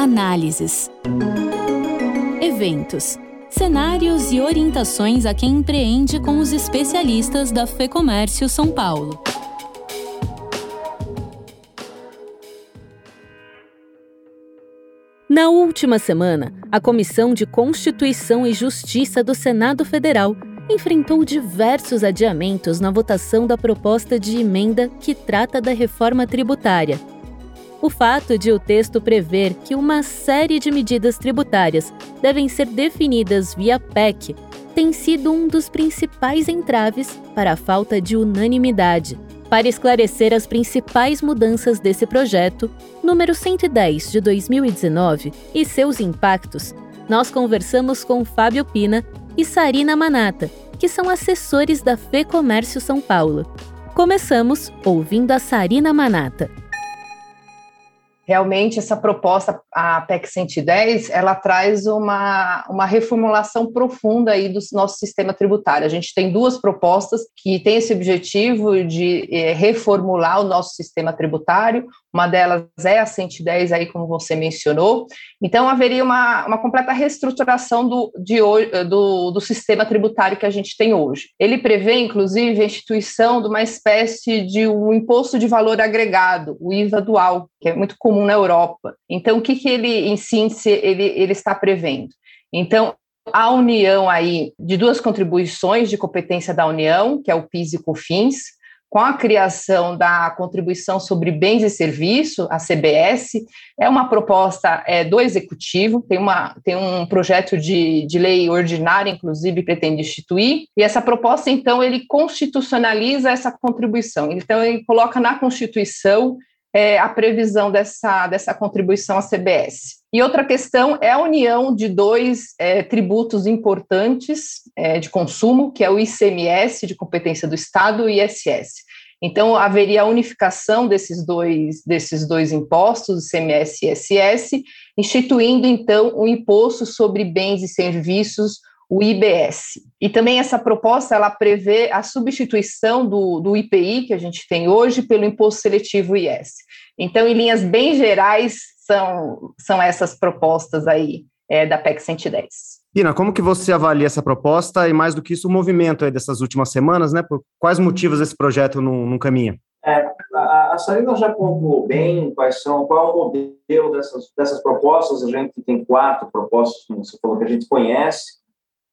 análises, eventos, cenários e orientações a quem empreende com os especialistas da FEComércio São Paulo. Na última semana, a Comissão de Constituição e Justiça do Senado Federal enfrentou diversos adiamentos na votação da proposta de emenda que trata da reforma tributária. O fato de o texto prever que uma série de medidas tributárias devem ser definidas via PEC tem sido um dos principais entraves para a falta de unanimidade. Para esclarecer as principais mudanças desse projeto, número 110 de 2019, e seus impactos, nós conversamos com Fábio Pina e Sarina Manata, que são assessores da FEComércio São Paulo. Começamos ouvindo a Sarina Manata realmente essa proposta, a PEC 110, ela traz uma, uma reformulação profunda aí do nosso sistema tributário. A gente tem duas propostas que têm esse objetivo de é, reformular o nosso sistema tributário. Uma delas é a 110, aí como você mencionou. Então, haveria uma, uma completa reestruturação do, de, do, do sistema tributário que a gente tem hoje. Ele prevê, inclusive, a instituição de uma espécie de um imposto de valor agregado, o IVA dual, que é muito comum na Europa. Então, o que, que ele, em síntese, ele, ele está prevendo? Então, a união aí de duas contribuições de competência da União, que é o PIS e COFINS, com a criação da contribuição sobre bens e serviços, a CBS, é uma proposta é, do Executivo, tem, uma, tem um projeto de, de lei ordinária, inclusive, pretende instituir, e essa proposta, então, ele constitucionaliza essa contribuição. Então, ele coloca na Constituição é, a previsão dessa, dessa contribuição à CBS. E outra questão é a união de dois é, tributos importantes é, de consumo, que é o ICMS, de competência do Estado, e o ISS. Então, haveria a unificação desses dois, desses dois impostos, ICMS e ISS, instituindo, então, o um imposto sobre bens e serviços o IBS. E também essa proposta ela prevê a substituição do, do IPI que a gente tem hoje pelo imposto seletivo IS. Então, em linhas bem gerais, são, são essas propostas aí é, da PEC 110. Pina, como que você avalia essa proposta e, mais do que isso, o movimento aí dessas últimas semanas, né? Por quais motivos esse projeto não, não caminha? É, a, a Sarina já pontuou bem quais são, qual é o modelo dessas, dessas propostas. A gente tem quatro propostas, como você falou, que a gente conhece.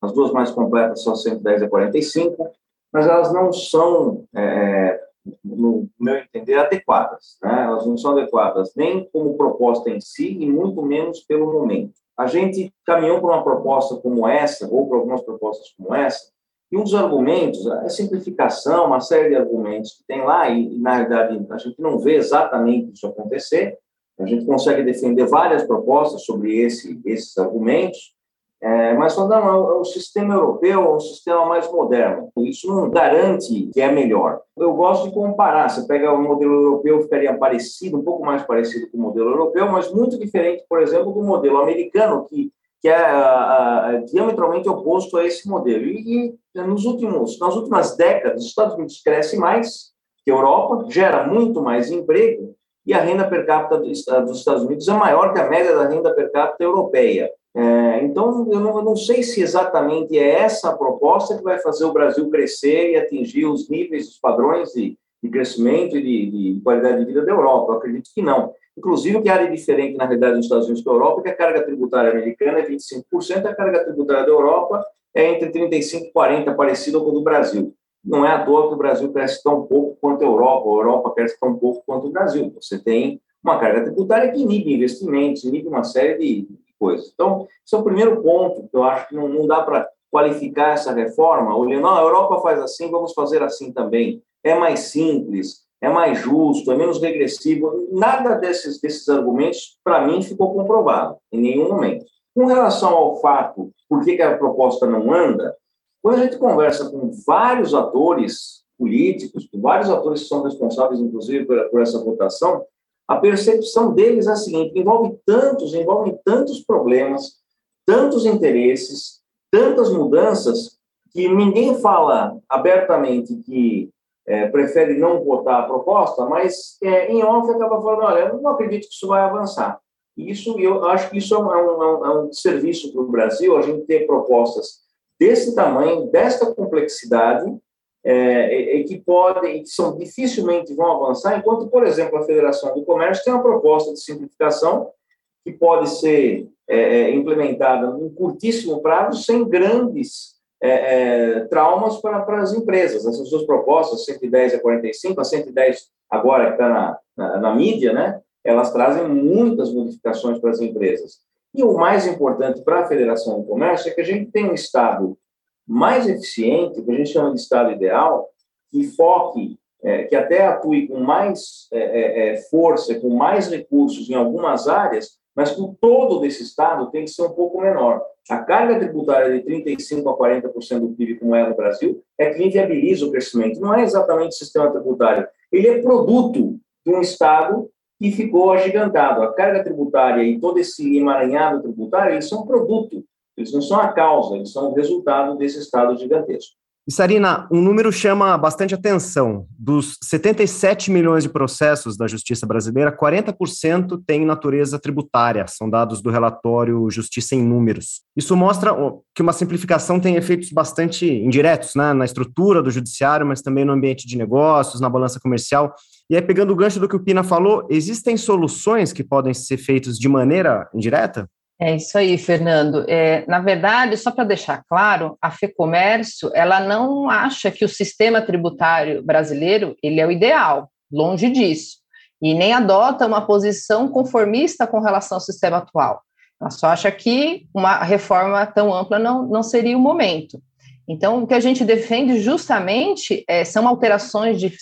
As duas mais completas são 110 e 45, mas elas não são, é, no meu entender, adequadas. Né? Elas não são adequadas nem como proposta em si e muito menos pelo momento. A gente caminhou para uma proposta como essa, ou para algumas propostas como essa, e um dos argumentos a simplificação, uma série de argumentos que tem lá, e na realidade a gente não vê exatamente isso acontecer. A gente consegue defender várias propostas sobre esse, esses argumentos, é, mas é o sistema europeu é um sistema mais moderno. Isso não garante que é melhor. Eu gosto de comparar. Você pega o modelo europeu, ficaria parecido, um pouco mais parecido com o modelo europeu, mas muito diferente, por exemplo, do modelo americano, que, que é diametralmente oposto a esse modelo. E, e nos últimos, nas últimas décadas, os Estados Unidos crescem mais que a Europa, gera muito mais emprego, e a renda per capita dos Estados Unidos é maior que a média da renda per capita europeia. É, então, eu não, eu não, sei se exatamente é essa a proposta que vai fazer o Brasil crescer e atingir os níveis, os padrões de, de crescimento e de, de, qualidade de vida da Europa. Eu acredito que não. Inclusive, o que de diferente, na realidade, nos Estados Unidos da Europa é que a carga tributária americana é 25%, a carga tributária da Europa é entre 35% e 40%, parecida com a do Brasil. Não é à toa que o Brasil cresce tão pouco quanto a Europa, a Europa cresce tão pouco quanto o Brasil. Você tem uma carga tributária que inibe investimentos, inibe uma série de coisas. Então, esse é o primeiro ponto que eu acho que não, não dá para qualificar essa reforma olhando, a Europa faz assim, vamos fazer assim também. É mais simples, é mais justo, é menos regressivo. Nada desses, desses argumentos, para mim, ficou comprovado em nenhum momento. Com relação ao fato por que, que a proposta não anda, quando a gente conversa com vários atores políticos, com vários atores que são responsáveis, inclusive, por, por essa votação, a percepção deles é a seguinte: envolve tantos, envolve tantos problemas, tantos interesses, tantas mudanças, que ninguém fala abertamente que é, prefere não votar a proposta, mas é, em off acaba falando: olha, eu não acredito que isso vai avançar. Isso, eu acho que isso é um, é um, é um serviço para o Brasil, a gente ter propostas desse tamanho, desta complexidade, é, e que podem, que são dificilmente vão avançar, enquanto, por exemplo, a Federação do Comércio tem uma proposta de simplificação que pode ser é, é implementada num curtíssimo prazo, sem grandes é, é, traumas para, para as empresas. Essas duas propostas, 110 a 45, a 110 agora que está na, na, na mídia, né? elas trazem muitas modificações para as empresas. E o mais importante para a Federação do Comércio é que a gente tem um Estado mais eficiente, que a gente chama de Estado ideal, que foque, é, que até atue com mais é, é, é força, com mais recursos em algumas áreas, mas o todo desse Estado tem que ser um pouco menor. A carga tributária de 35% a 40% do PIB, como é no Brasil, é que inviabiliza o crescimento. Não é exatamente o sistema tributário. Ele é produto de um Estado que ficou agigantado. A carga tributária e todo esse emaranhado tributário, eles são produto, eles não são a causa, eles são o resultado desse Estado gigantesco. E Sarina, um número chama bastante atenção. Dos 77 milhões de processos da justiça brasileira, 40% têm natureza tributária, são dados do relatório Justiça em Números. Isso mostra que uma simplificação tem efeitos bastante indiretos né, na estrutura do judiciário, mas também no ambiente de negócios, na balança comercial. E aí, pegando o gancho do que o Pina falou, existem soluções que podem ser feitas de maneira indireta? É isso aí, Fernando. É, na verdade, só para deixar claro, a FEComércio ela não acha que o sistema tributário brasileiro ele é o ideal, longe disso, e nem adota uma posição conformista com relação ao sistema atual. Ela só acha que uma reforma tão ampla não, não seria o momento. Então, o que a gente defende justamente é, são alterações de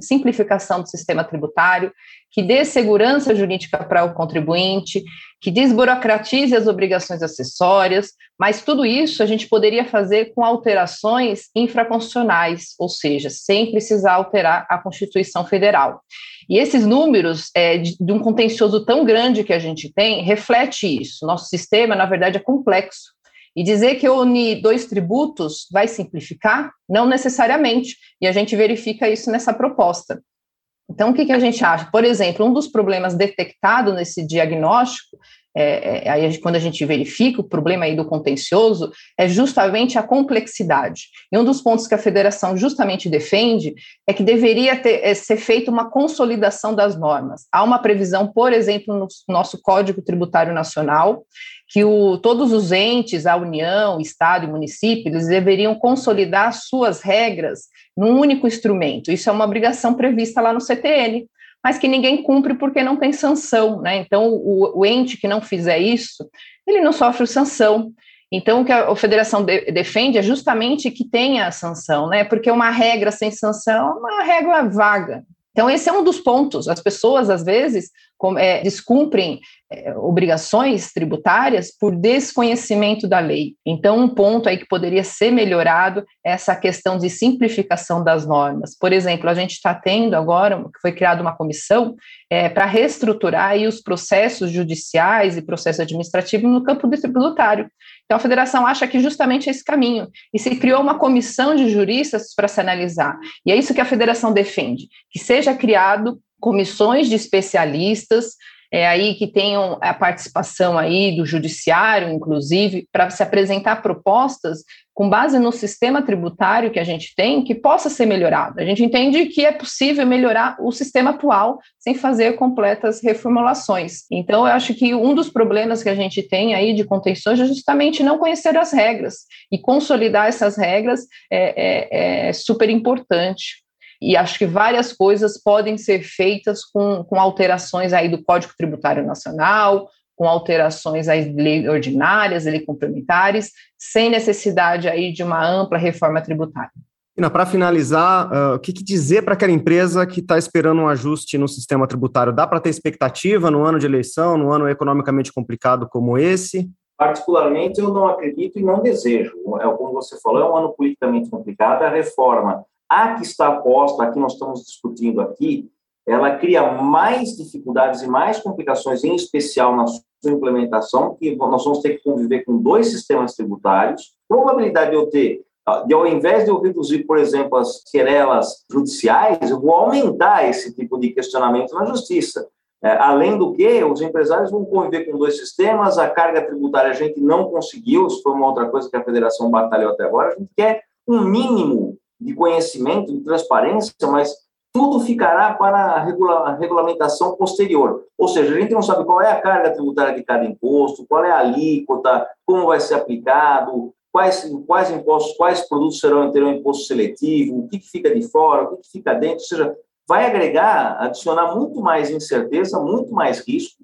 simplificação do sistema tributário, que dê segurança jurídica para o contribuinte, que desburocratize as obrigações acessórias, mas tudo isso a gente poderia fazer com alterações infraconstitucionais, ou seja, sem precisar alterar a Constituição Federal. E esses números é, de, de um contencioso tão grande que a gente tem reflete isso. Nosso sistema, na verdade, é complexo e dizer que unir dois tributos vai simplificar? Não necessariamente. E a gente verifica isso nessa proposta. Então, o que, que a gente acha? Por exemplo, um dos problemas detectados nesse diagnóstico, é, é, aí quando a gente verifica o problema aí do contencioso, é justamente a complexidade. E um dos pontos que a federação justamente defende é que deveria ter, é, ser feita uma consolidação das normas. Há uma previsão, por exemplo, no nosso Código Tributário Nacional, que o, todos os entes, a União, Estado e município, eles deveriam consolidar suas regras num único instrumento. Isso é uma obrigação prevista lá no CTN, mas que ninguém cumpre porque não tem sanção, né? Então, o, o ente que não fizer isso, ele não sofre sanção. Então, o que a, a federação de, defende é justamente que tenha a sanção, né? Porque uma regra sem sanção é uma regra vaga. Então, esse é um dos pontos. As pessoas, às vezes, é, descumprem é, obrigações tributárias por desconhecimento da lei. Então, um ponto aí que poderia ser melhorado é essa questão de simplificação das normas. Por exemplo, a gente está tendo agora, foi criada uma comissão é, para reestruturar aí os processos judiciais e processo administrativo no campo do tributário. Então, a federação acha que justamente é esse caminho. E se criou uma comissão de juristas para se analisar. E é isso que a federação defende: que seja criado comissões de especialistas é, aí que tenham a participação aí do judiciário, inclusive, para se apresentar propostas com base no sistema tributário que a gente tem, que possa ser melhorado. A gente entende que é possível melhorar o sistema atual sem fazer completas reformulações. Então, eu acho que um dos problemas que a gente tem aí de contenções é justamente não conhecer as regras e consolidar essas regras é, é, é super importante e acho que várias coisas podem ser feitas com, com alterações aí do Código Tributário Nacional, com alterações às leis ordinárias, leis complementares, sem necessidade aí de uma ampla reforma tributária. Para finalizar, uh, o que, que dizer para aquela empresa que está esperando um ajuste no sistema tributário? Dá para ter expectativa no ano de eleição, no ano economicamente complicado como esse? Particularmente, eu não acredito e não desejo. É como você falou, é um ano politicamente complicado. A reforma a que está posta, a que nós estamos discutindo aqui, ela cria mais dificuldades e mais complicações, em especial na sua implementação, que nós vamos ter que conviver com dois sistemas tributários. Probabilidade de eu ter, de ao invés de eu reduzir, por exemplo, as querelas judiciais, eu vou aumentar esse tipo de questionamento na justiça. É, além do que, os empresários vão conviver com dois sistemas, a carga tributária a gente não conseguiu, isso foi uma outra coisa que a federação batalhou até agora, a gente quer um mínimo de conhecimento, de transparência, mas tudo ficará para a, regula a regulamentação posterior. Ou seja, a gente não sabe qual é a carga tributária de cada imposto, qual é a alíquota, como vai ser aplicado, quais, quais impostos, quais produtos serão terão imposto seletivo, o que, que fica de fora, o que, que fica dentro, ou seja, vai agregar, adicionar muito mais incerteza, muito mais risco,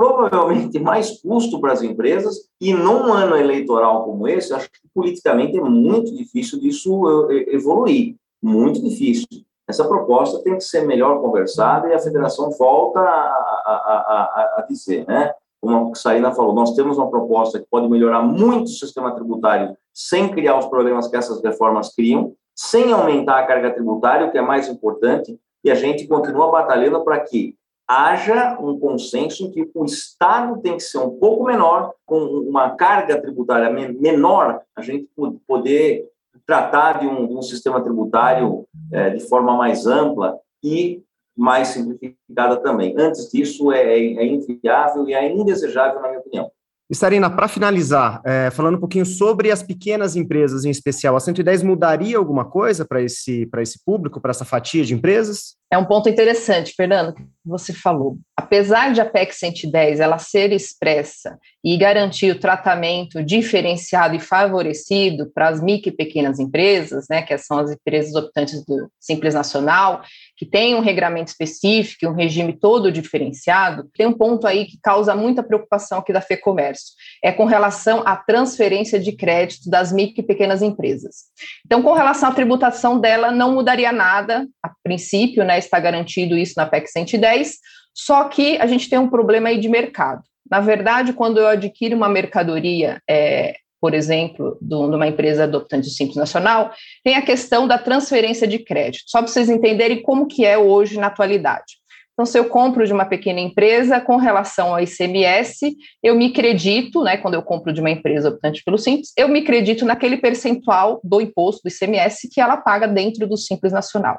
provavelmente mais custo para as empresas, e num ano eleitoral como esse, acho que politicamente é muito difícil disso eh, evoluir, muito difícil. Essa proposta tem que ser melhor conversada e a federação volta a, a, a, a dizer, né? Como a Sarina falou, nós temos uma proposta que pode melhorar muito o sistema tributário sem criar os problemas que essas reformas criam, sem aumentar a carga tributária, o que é mais importante, e a gente continua batalhando para que haja um consenso em que o Estado tem que ser um pouco menor, com uma carga tributária menor, a gente poder tratar de um, de um sistema tributário é, de forma mais ampla e mais simplificada também. Antes disso, é, é inviável e é indesejável, na minha opinião. E Sarina, para finalizar, é, falando um pouquinho sobre as pequenas empresas em especial, a 110 mudaria alguma coisa para esse, esse público, para essa fatia de empresas? É um ponto interessante, Fernando, que você falou. Apesar de a PEC 110 ela ser expressa e garantir o tratamento diferenciado e favorecido para as micro e pequenas empresas, né, que são as empresas optantes do Simples Nacional, que tem um regramento específico, um regime todo diferenciado, tem um ponto aí que causa muita preocupação aqui da FEComércio, é com relação à transferência de crédito das micro e pequenas empresas. Então, com relação à tributação dela, não mudaria nada, a princípio, né, está garantido isso na PEC 110, só que a gente tem um problema aí de mercado. Na verdade, quando eu adquiro uma mercadoria, é, por exemplo, de uma empresa adoptante do Simples Nacional, tem a questão da transferência de crédito, só para vocês entenderem como que é hoje na atualidade. Então, se eu compro de uma pequena empresa, com relação ao ICMS, eu me credito, né, quando eu compro de uma empresa optante pelo Simples, eu me credito naquele percentual do imposto do ICMS que ela paga dentro do Simples Nacional.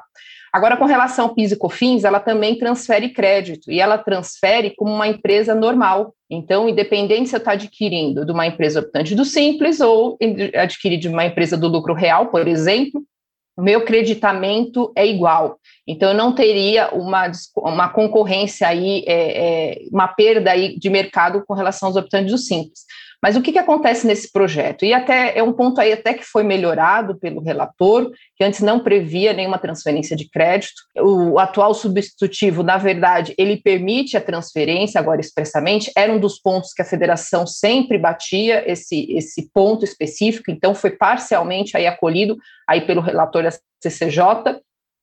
Agora, com relação ao PIS e COFINS, ela também transfere crédito, e ela transfere como uma empresa normal. Então, independente se eu estou adquirindo de uma empresa optante do Simples ou adquirir de uma empresa do lucro real, por exemplo, meu creditamento é igual. Então, eu não teria uma, uma concorrência aí, é, é, uma perda aí de mercado com relação aos optantes do Simples. Mas o que, que acontece nesse projeto? E até é um ponto aí até que foi melhorado pelo relator, que antes não previa nenhuma transferência de crédito. O atual substitutivo, na verdade, ele permite a transferência, agora expressamente, era um dos pontos que a federação sempre batia, esse, esse ponto específico, então foi parcialmente aí acolhido aí pelo relator da CCJ,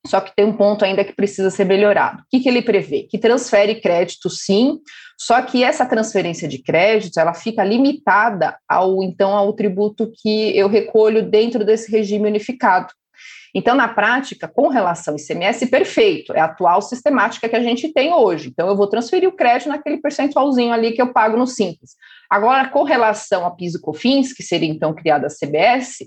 só que tem um ponto ainda que precisa ser melhorado. O que, que ele prevê? Que transfere crédito, sim, só que essa transferência de crédito ela fica limitada ao então ao tributo que eu recolho dentro desse regime unificado. Então, na prática, com relação ao ICMS, perfeito, é a atual sistemática que a gente tem hoje. Então, eu vou transferir o crédito naquele percentualzinho ali que eu pago no Simples. Agora, com relação a PIS e COFINS, que seria então criada a CBS,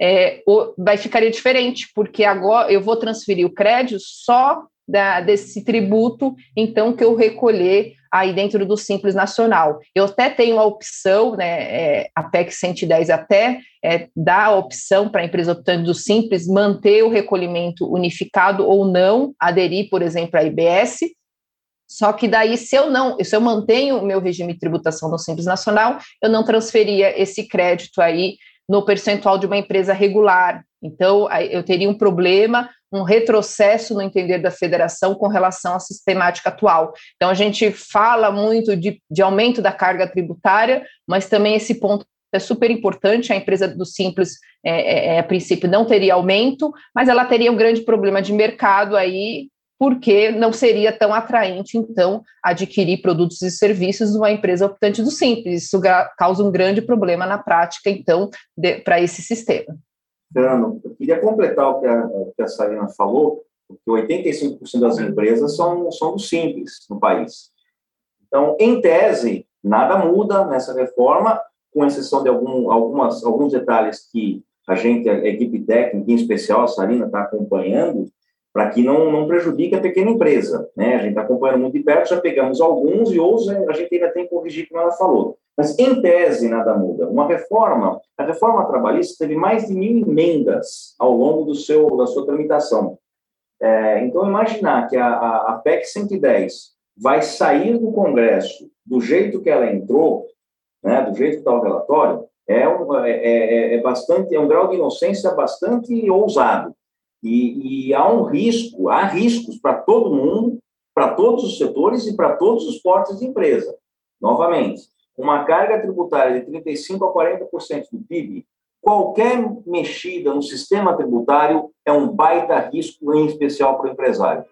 é, vai ficaria diferente, porque agora eu vou transferir o crédito só da, desse tributo, então, que eu recolher aí dentro do Simples Nacional. Eu até tenho a opção, né, é, a PEC 110 até é, dá a opção para a empresa optante do Simples manter o recolhimento unificado ou não, aderir, por exemplo, à IBS, só que daí, se eu não, se eu mantenho o meu regime de tributação no Simples Nacional, eu não transferia esse crédito aí no percentual de uma empresa regular. Então, eu teria um problema, um retrocesso no entender da federação com relação à sistemática atual. Então, a gente fala muito de, de aumento da carga tributária, mas também esse ponto é super importante. A empresa do Simples, é, é, é, a princípio, não teria aumento, mas ela teria um grande problema de mercado aí porque não seria tão atraente, então, adquirir produtos e serviços de uma empresa optante do Simples. Isso causa um grande problema na prática, então, para esse sistema. Fernando, eu queria completar o que a, que a Sarina falou, porque 85% das empresas são, são do Simples no país. Então, em tese, nada muda nessa reforma, com exceção de algum, algumas, alguns detalhes que a gente, a equipe técnica, em especial a Sarina, está acompanhando, para que não, não prejudique a pequena empresa. Né? A gente está acompanhando muito de perto, já pegamos alguns e outros a gente ainda tem que corrigir, como ela falou. Mas, em tese, nada muda. Uma reforma, a reforma trabalhista teve mais de mil emendas ao longo do seu, da sua tramitação. É, então, imaginar que a, a, a PEC 110 vai sair do Congresso do jeito que ela entrou, né, do jeito que está o relatório, é, um, é, é, é, bastante, é um grau de inocência bastante ousado. E, e há um risco, há riscos para todo mundo, para todos os setores e para todos os portes de empresa. Novamente, uma carga tributária de 35% a 40% do PIB, qualquer mexida no sistema tributário é um baita risco, em especial para o empresário.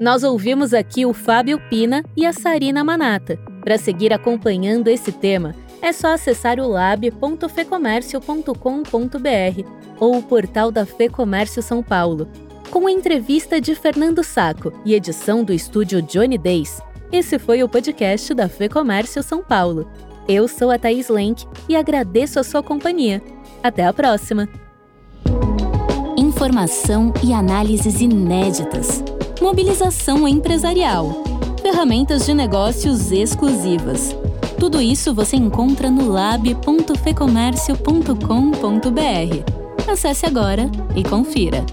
Nós ouvimos aqui o Fábio Pina e a Sarina Manata. Para seguir acompanhando esse tema, é só acessar o lab.fecomércio.com.br ou o portal da Fecomércio São Paulo. Com entrevista de Fernando Saco e edição do estúdio Johnny Days, esse foi o podcast da Fecomércio São Paulo. Eu sou a Thaís Lenk e agradeço a sua companhia. Até a próxima! Informação e análises inéditas mobilização empresarial, ferramentas de negócios exclusivas. Tudo isso você encontra no lab.fecomércio.com.br. Acesse agora e confira.